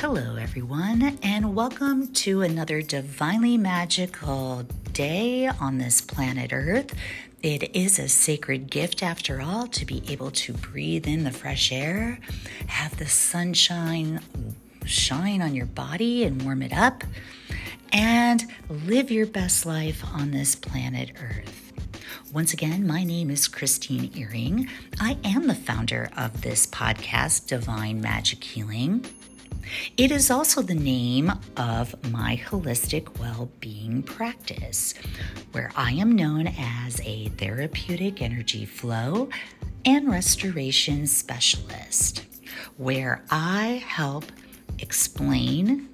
Hello, everyone, and welcome to another divinely magical day on this planet Earth. It is a sacred gift, after all, to be able to breathe in the fresh air, have the sunshine shine on your body and warm it up, and live your best life on this planet Earth. Once again, my name is Christine Earing. I am the founder of this podcast, Divine Magic Healing. It is also the name of my holistic well being practice, where I am known as a therapeutic energy flow and restoration specialist, where I help explain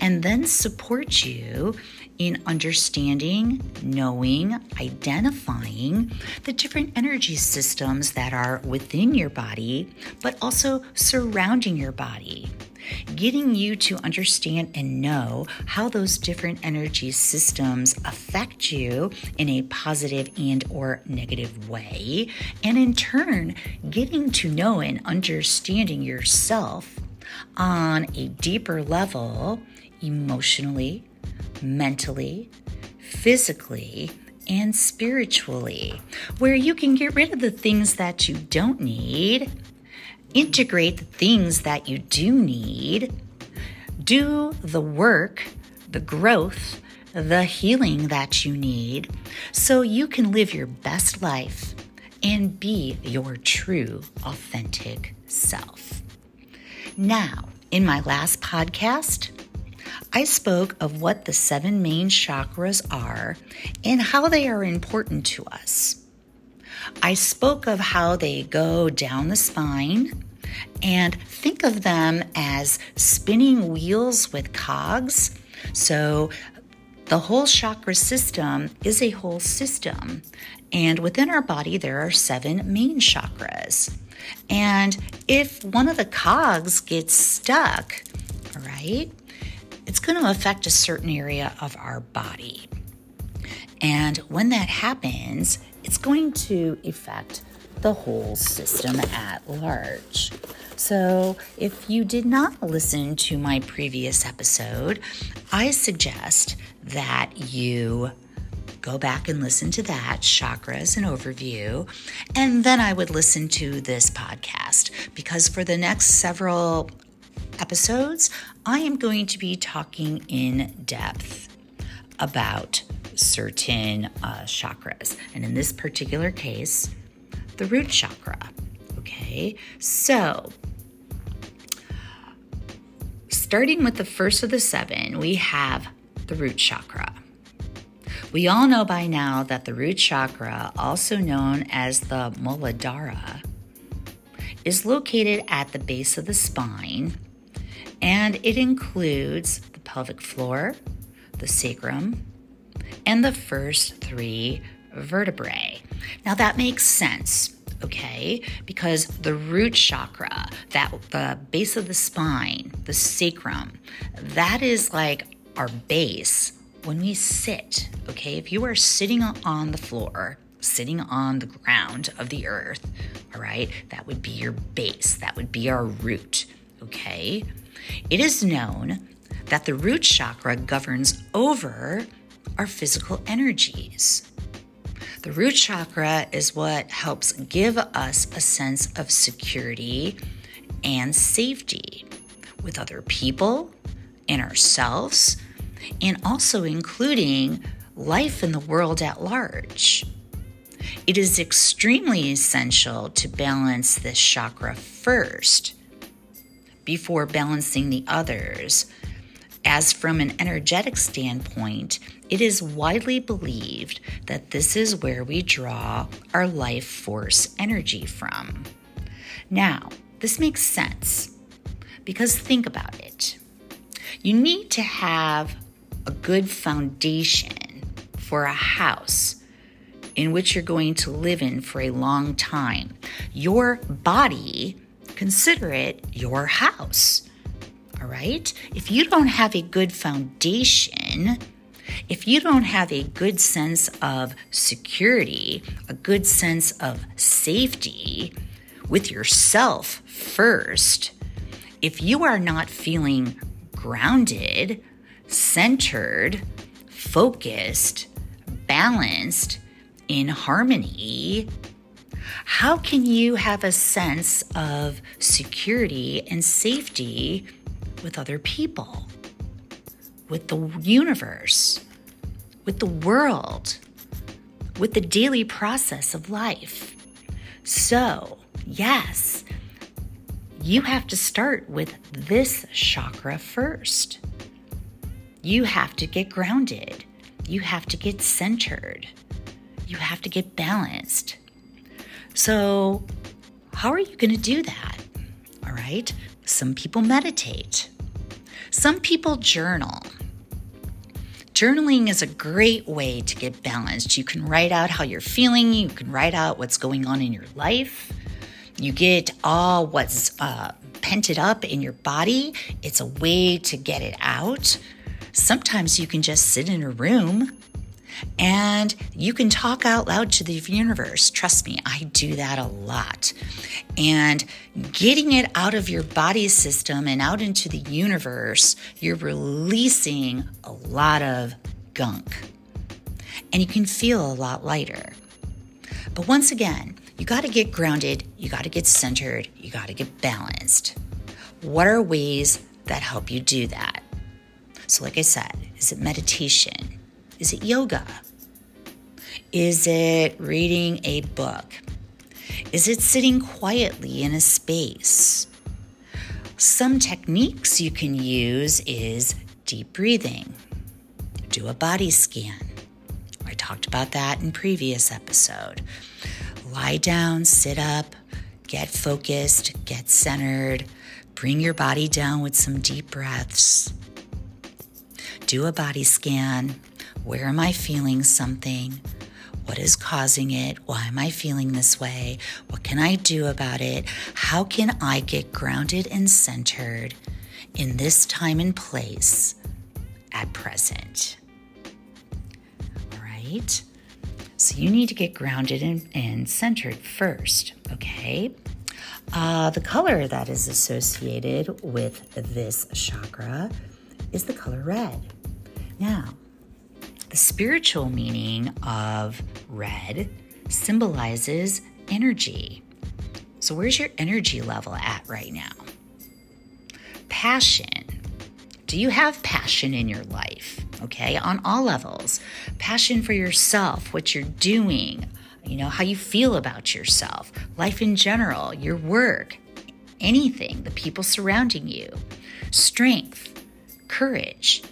and then support you in understanding, knowing, identifying the different energy systems that are within your body, but also surrounding your body getting you to understand and know how those different energy systems affect you in a positive and or negative way. And in turn getting to know and understanding yourself on a deeper level emotionally mentally physically and spiritually, where you can get rid of the things that you don't need integrate the things that you do need, do the work, the growth, the healing that you need so you can live your best life and be your true, authentic self. Now, in my last podcast, I spoke of what the seven main chakras are and how they are important to us. I spoke of how they go down the spine and think of them as spinning wheels with cogs. So the whole chakra system is a whole system. And within our body, there are seven main chakras. And if one of the cogs gets stuck, right, it's going to affect a certain area of our body. And when that happens, it's going to affect the whole system at large. So, if you did not listen to my previous episode, I suggest that you go back and listen to that chakras and overview. And then I would listen to this podcast because for the next several episodes, I am going to be talking in depth about certain uh, chakras. And in this particular case, the root chakra. Okay, so starting with the first of the seven, we have the root chakra. We all know by now that the root chakra, also known as the Muladhara, is located at the base of the spine and it includes the pelvic floor, the sacrum, and the first three vertebrae. Now that makes sense, okay? Because the root chakra, that the base of the spine, the sacrum, that is like our base when we sit, okay? If you are sitting on the floor, sitting on the ground of the earth, all right, that would be your base, that would be our root, okay? It is known that the root chakra governs over our physical energies. The root chakra is what helps give us a sense of security and safety with other people and ourselves, and also including life in the world at large. It is extremely essential to balance this chakra first before balancing the others as from an energetic standpoint, it is widely believed that this is where we draw our life force energy from. Now, this makes sense because think about it. You need to have a good foundation for a house in which you're going to live in for a long time. Your body, consider it your house all right? If you don't have a good foundation, if you don't have a good sense of security, a good sense of safety with yourself first, if you are not feeling grounded, centered, focused, balanced, in harmony, how can you have a sense of security and safety with other people, with the universe, with the world, with the daily process of life? So, yes, you have to start with this chakra first. You have to get grounded. You have to get centered. You have to get balanced. So, how are you going to do that? All right. Some people meditate, some people journal. Journaling is a great way to get balanced. You can write out how you're feeling, you can write out what's going on in your life. You get all what's uh, pented up in your body. It's a way to get it out. Sometimes you can just sit in a room and you can talk out loud to the universe. Trust me, I do that a lot. And getting it out of your body system and out into the universe, you're releasing a lot of gunk. And you can feel a lot lighter. But once again, you got to get grounded, you got to get centered, you got to get balanced. What are ways that help you do that? So, like I said, is it meditation? Is it yoga? Is it reading a book? Is it sitting quietly in a space? Some techniques you can use is deep breathing. Do a body scan. I talked about that in previous episode. Lie down, sit up, get focused, get centered. Bring your body down with some deep breaths. Do a body scan. Where am I feeling something? What is causing it? Why am I feeling this way? What can I do about it? How can I get grounded and centered in this time and place at present? All right. So you need to get grounded and, and centered first, okay? Uh, the color that is associated with this chakra is the color red. Now, the spiritual meaning of red symbolizes energy. So, where's your energy level at right now? Passion. Do you have passion in your life? Okay, on all levels. Passion for yourself, what you're doing, you know, how you feel about yourself, life in general, your work, anything, the people surrounding you. Strength, courage,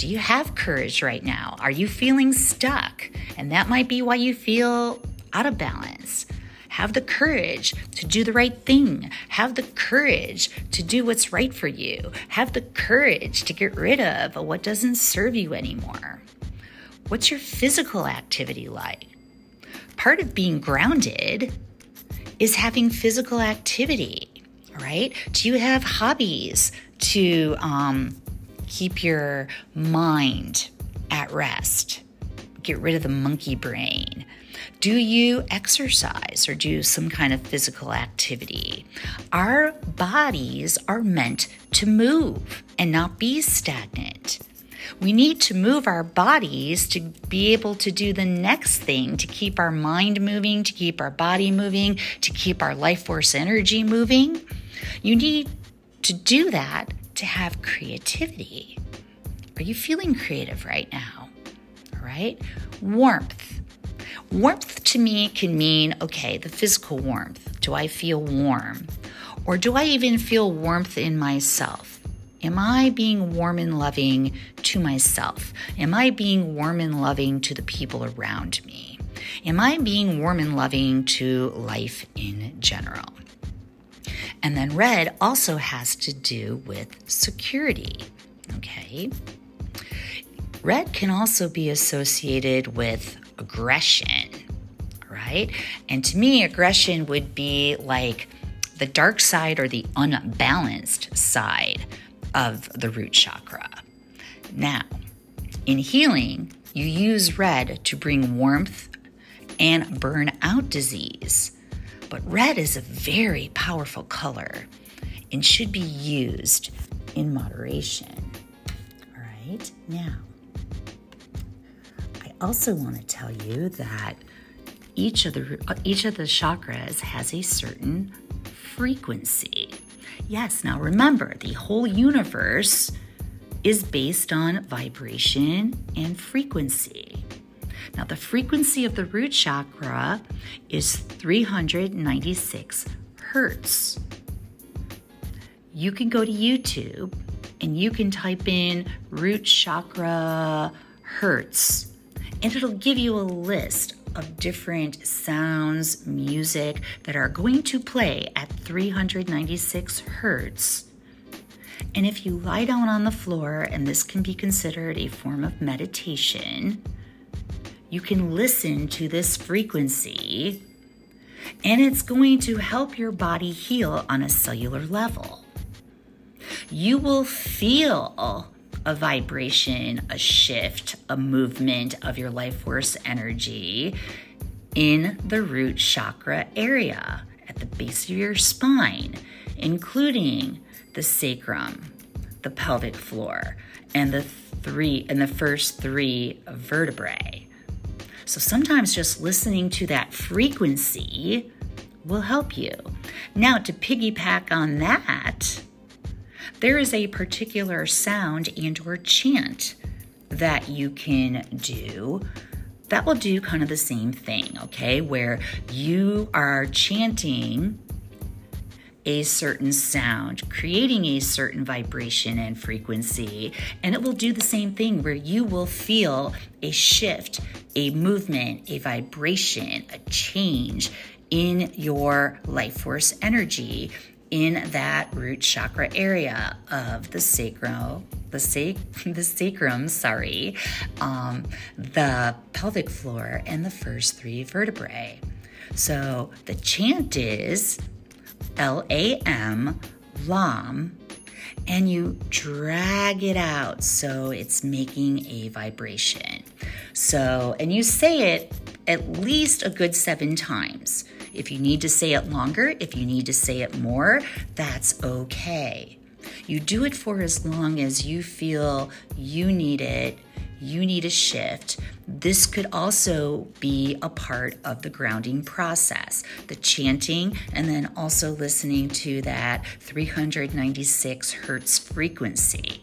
do you have courage right now? Are you feeling stuck? And that might be why you feel out of balance. Have the courage to do the right thing. Have the courage to do what's right for you. Have the courage to get rid of what doesn't serve you anymore. What's your physical activity like? Part of being grounded is having physical activity, right? Do you have hobbies to um, keep your mind at rest. Get rid of the monkey brain. Do you exercise or do some kind of physical activity? Our bodies are meant to move and not be stagnant. We need to move our bodies to be able to do the next thing, to keep our mind moving, to keep our body moving, to keep our life force energy moving. You need to do that to have creativity. Are you feeling creative right now? All right. Warmth. Warmth to me can mean okay, the physical warmth. Do I feel warm? Or do I even feel warmth in myself? Am I being warm and loving to myself? Am I being warm and loving to the people around me? Am I being warm and loving to life in general? And then red also has to do with security. Okay. Red can also be associated with aggression, right? And to me, aggression would be like the dark side or the unbalanced side of the root chakra. Now, in healing, you use red to bring warmth and burn out disease. But red is a very powerful color. and should be used in moderation. All right, now, I also want to tell you that each of the each of the chakras has a certain frequency. Yes, now remember, the whole universe is based on vibration and frequency. Now, the frequency of the root chakra is 396 hertz. You can go to YouTube and you can type in root chakra hertz, and it'll give you a list of different sounds, music that are going to play at 396 hertz. And if you lie down on the floor, and this can be considered a form of meditation, you can listen to this frequency and it's going to help your body heal on a cellular level. You will feel a vibration, a shift, a movement of your life force energy in the root chakra area at the base of your spine, including the sacrum, the pelvic floor, and the three and the first three vertebrae. So sometimes just listening to that frequency will help you. Now to piggyback on that, there is a particular sound and or chant that you can do that will do kind of the same thing, okay? Where you are chanting a certain sound, creating a certain vibration and frequency, and it will do the same thing where you will feel a shift, a movement, a vibration, a change in your life force energy in that root chakra area of the sacrum, the, sac- the sacrum, sorry, um, the pelvic floor, and the first three vertebrae. So the chant is L A M, LAM, and you drag it out so it's making a vibration. So, and you say it at least a good seven times. If you need to say it longer, if you need to say it more, that's okay. You do it for as long as you feel you need it, you need a shift. This could also be a part of the grounding process, the chanting, and then also listening to that 396 hertz frequency.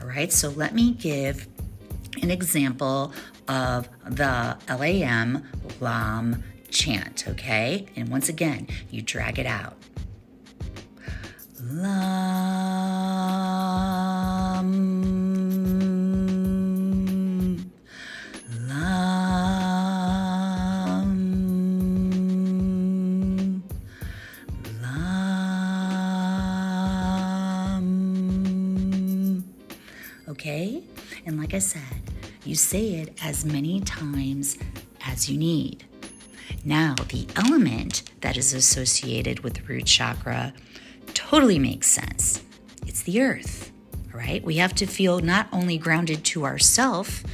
All right, so let me give an example of the LAM LAM chant, okay? And once again, you drag it out. Lam, I said, you say it as many times as you need. Now, the element that is associated with the root chakra totally makes sense. It's the earth, right? We have to feel not only grounded to ourself,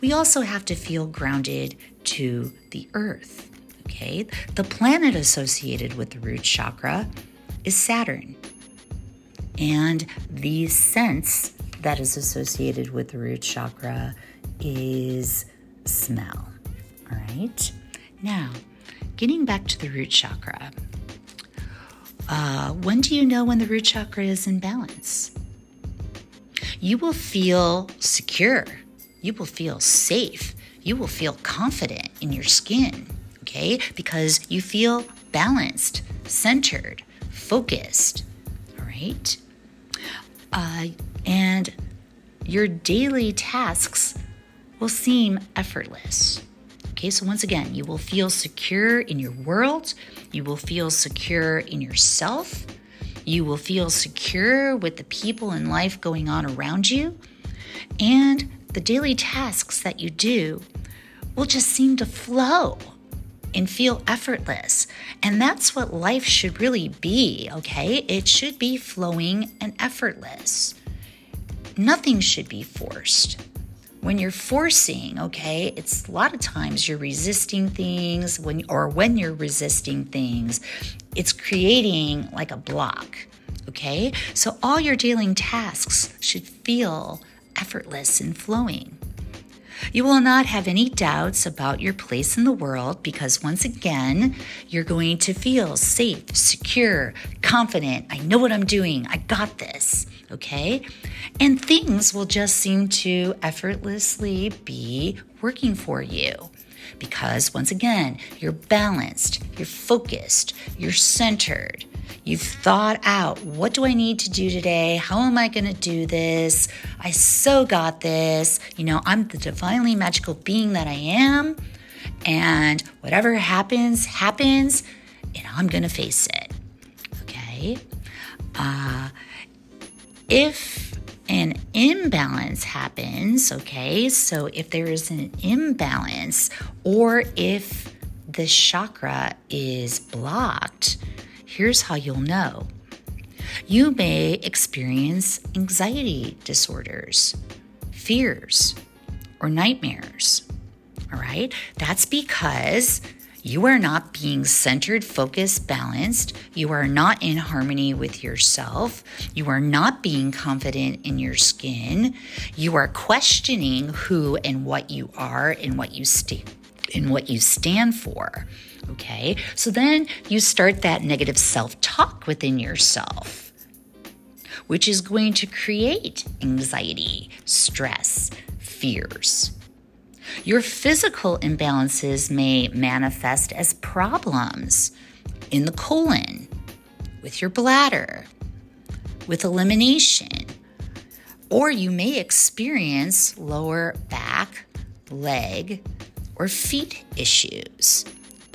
we also have to feel grounded to the earth, okay? The planet associated with the root chakra is Saturn. And the sense that is associated with the root chakra is smell. All right. Now, getting back to the root chakra, uh, when do you know when the root chakra is in balance? You will feel secure. You will feel safe. You will feel confident in your skin, okay? Because you feel balanced, centered, focused, all right? Uh, and your daily tasks will seem effortless. Okay, so once again, you will feel secure in your world, you will feel secure in yourself, you will feel secure with the people in life going on around you, and the daily tasks that you do will just seem to flow and feel effortless. And that's what life should really be, okay? It should be flowing and effortless. Nothing should be forced when you're forcing, okay, it's a lot of times you're resisting things when or when you're resisting things, it's creating like a block. Okay? So all your daily tasks should feel effortless and flowing. You will not have any doubts about your place in the world because once again, you're going to feel safe, secure, confident. I know what I'm doing. I got this. Okay? And things will just seem to effortlessly be working for you because once again, you're balanced, you're focused, you're centered. You've thought out what do I need to do today? How am I going to do this? I so got this. You know, I'm the divinely magical being that I am. And whatever happens, happens. And I'm going to face it. Okay. Uh, if an imbalance happens, okay, so if there is an imbalance or if the chakra is blocked, here's how you'll know. You may experience anxiety disorders, fears, or nightmares. All right, that's because you are not being centered, focused, balanced. You are not in harmony with yourself. You are not being confident in your skin. You are questioning who and what you are and what you stand and what you stand for. Okay? So then you start that negative self-talk within yourself which is going to create anxiety, stress, fears. Your physical imbalances may manifest as problems in the colon, with your bladder, with elimination, or you may experience lower back, leg, or feet issues.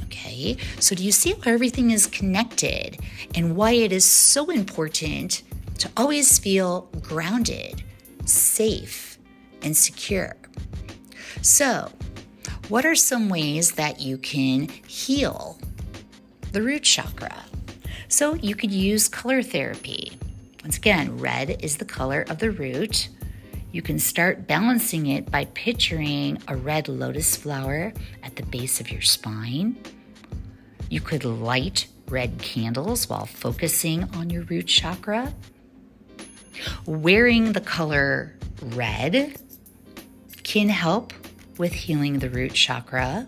Okay, so do you see how everything is connected and why it is so important to always feel grounded, safe, and secure? So, what are some ways that you can heal the root chakra? So, you could use color therapy. Once again, red is the color of the root. You can start balancing it by picturing a red lotus flower at the base of your spine. You could light red candles while focusing on your root chakra. Wearing the color red can help with healing the root chakra.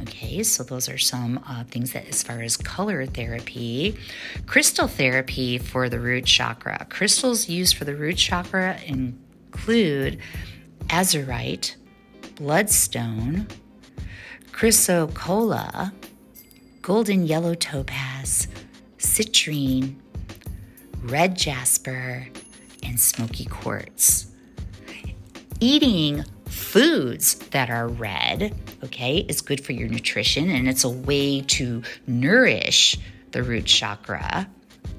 Okay, so those are some uh, things that, as far as color therapy, crystal therapy for the root chakra. Crystals used for the root chakra include azurite, bloodstone, chrysocolla, golden yellow topaz, citrine, red jasper, and smoky quartz. Eating foods that are red, okay, is good for your nutrition and it's a way to nourish the root chakra.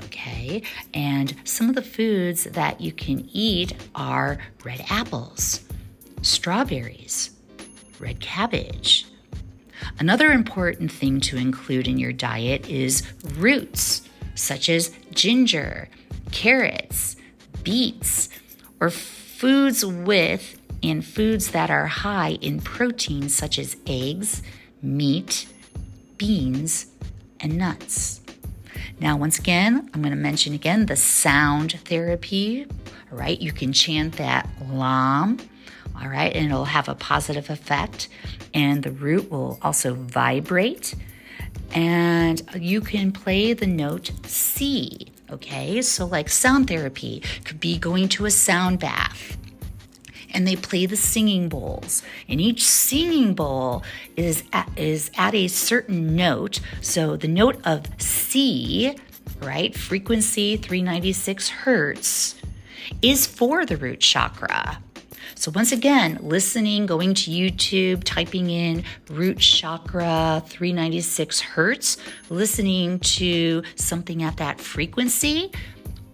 Okay, and some of the foods that you can eat are red apples, strawberries, red cabbage. Another important thing to include in your diet is roots such as ginger, carrots, beets, or foods with and foods that are high in protein, such as eggs, meat, beans, and nuts. Now, once again, I'm going to mention again the sound therapy. All right, you can chant that LAM, all right, and it'll have a positive effect. And the root will also vibrate. And you can play the note C, okay? So, like sound therapy could be going to a sound bath and they play the singing bowls. And each singing bowl is at, is at a certain note. So the note of C, right, frequency 396 hertz, is for the root chakra. So, once again, listening, going to YouTube, typing in root chakra 396 hertz, listening to something at that frequency,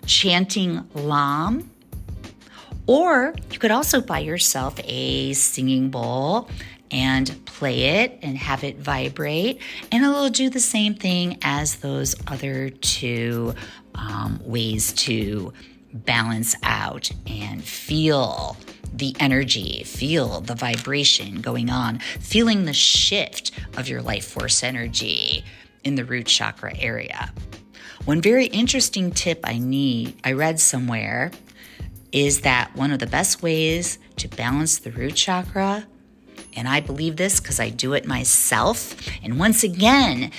chanting LAM, or you could also buy yourself a singing bowl and play it and have it vibrate, and it'll do the same thing as those other two um, ways to balance out and feel the energy, feel the vibration going on, feeling the shift of your life force energy in the root chakra area. One very interesting tip I need I read somewhere is that one of the best ways to balance the root chakra and I believe this because I do it myself. And once again,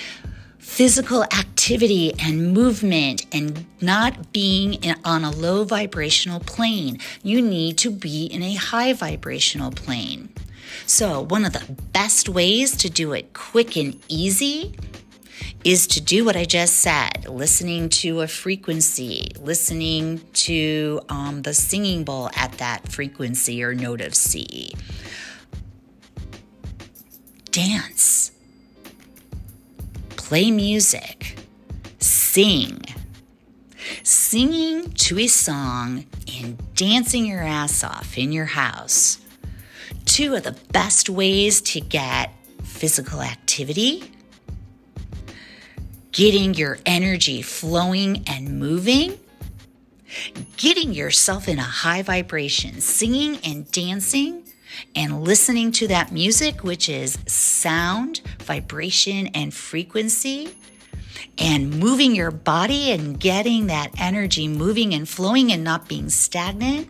physical activity and movement and not being in, on a low vibrational plane. You need to be in a high vibrational plane. So, one of the best ways to do it quick and easy is to do what I just said listening to a frequency, listening to um, the singing bowl at that frequency or note of C. Dance play music, sing. Singing to a song and dancing your ass off in your house. Two of the best ways to get physical activity, getting your energy flowing and moving, getting yourself in a high vibration, singing and dancing and listening to that music, which is sound, vibration, and frequency, and moving your body and getting that energy moving and flowing and not being stagnant,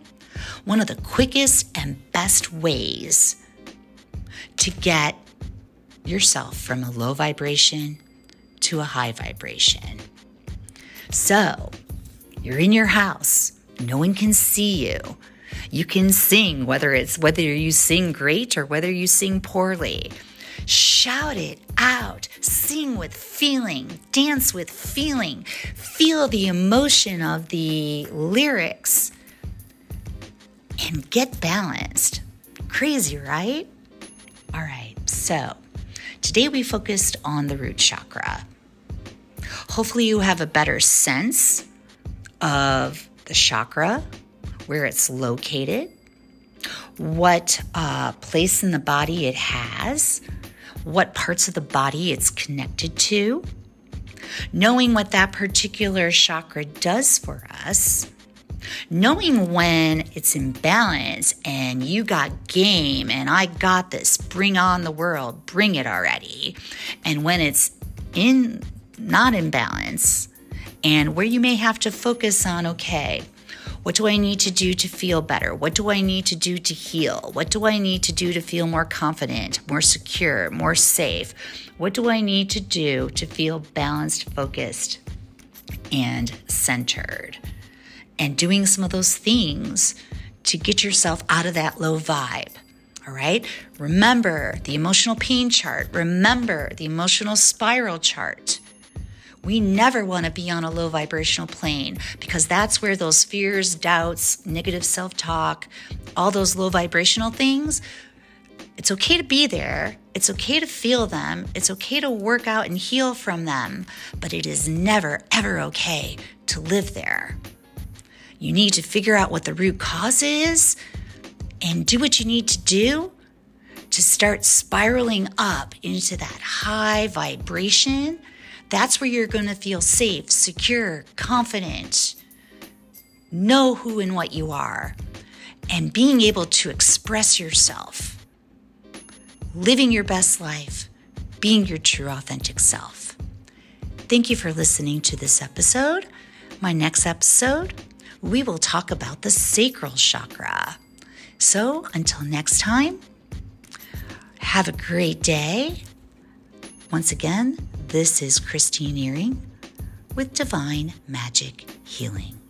one of the quickest and best ways to get yourself from a low vibration to a high vibration. So, you're in your house, no one can see you. You can sing, whether it's whether you sing great or whether you sing poorly. Shout it out. Sing with feeling. Dance with feeling. Feel the emotion of the lyrics and get balanced. Crazy, right? All right, so today we focused on the root chakra. Hopefully, you have a better sense of the chakra, where it's located, what uh, place in the body it has, what parts of the body it's connected to, knowing what that particular chakra does for us, knowing when it's in balance and you got game and I got this, bring on the world, bring it already, and when it's in not in balance and where you may have to focus on okay what do I need to do to feel better? What do I need to do to heal? What do I need to do to feel more confident, more secure, more safe? What do I need to do to feel balanced, focused, and centered? And doing some of those things to get yourself out of that low vibe. All right. Remember the emotional pain chart. Remember the emotional spiral chart. We never want to be on a low vibrational plane because that's where those fears, doubts, negative self talk, all those low vibrational things, it's okay to be there. It's okay to feel them. It's okay to work out and heal from them, but it is never, ever okay to live there. You need to figure out what the root cause is and do what you need to do to start spiraling up into that high vibration that's where you're going to feel safe, secure, confident, know who and what you are, and being able to express yourself, living your best life, being your true, authentic self. Thank you for listening to this episode. My next episode, we will talk about the sacral chakra. So until next time, have a great day. Once again, this is Christine Earing with Divine Magic Healing.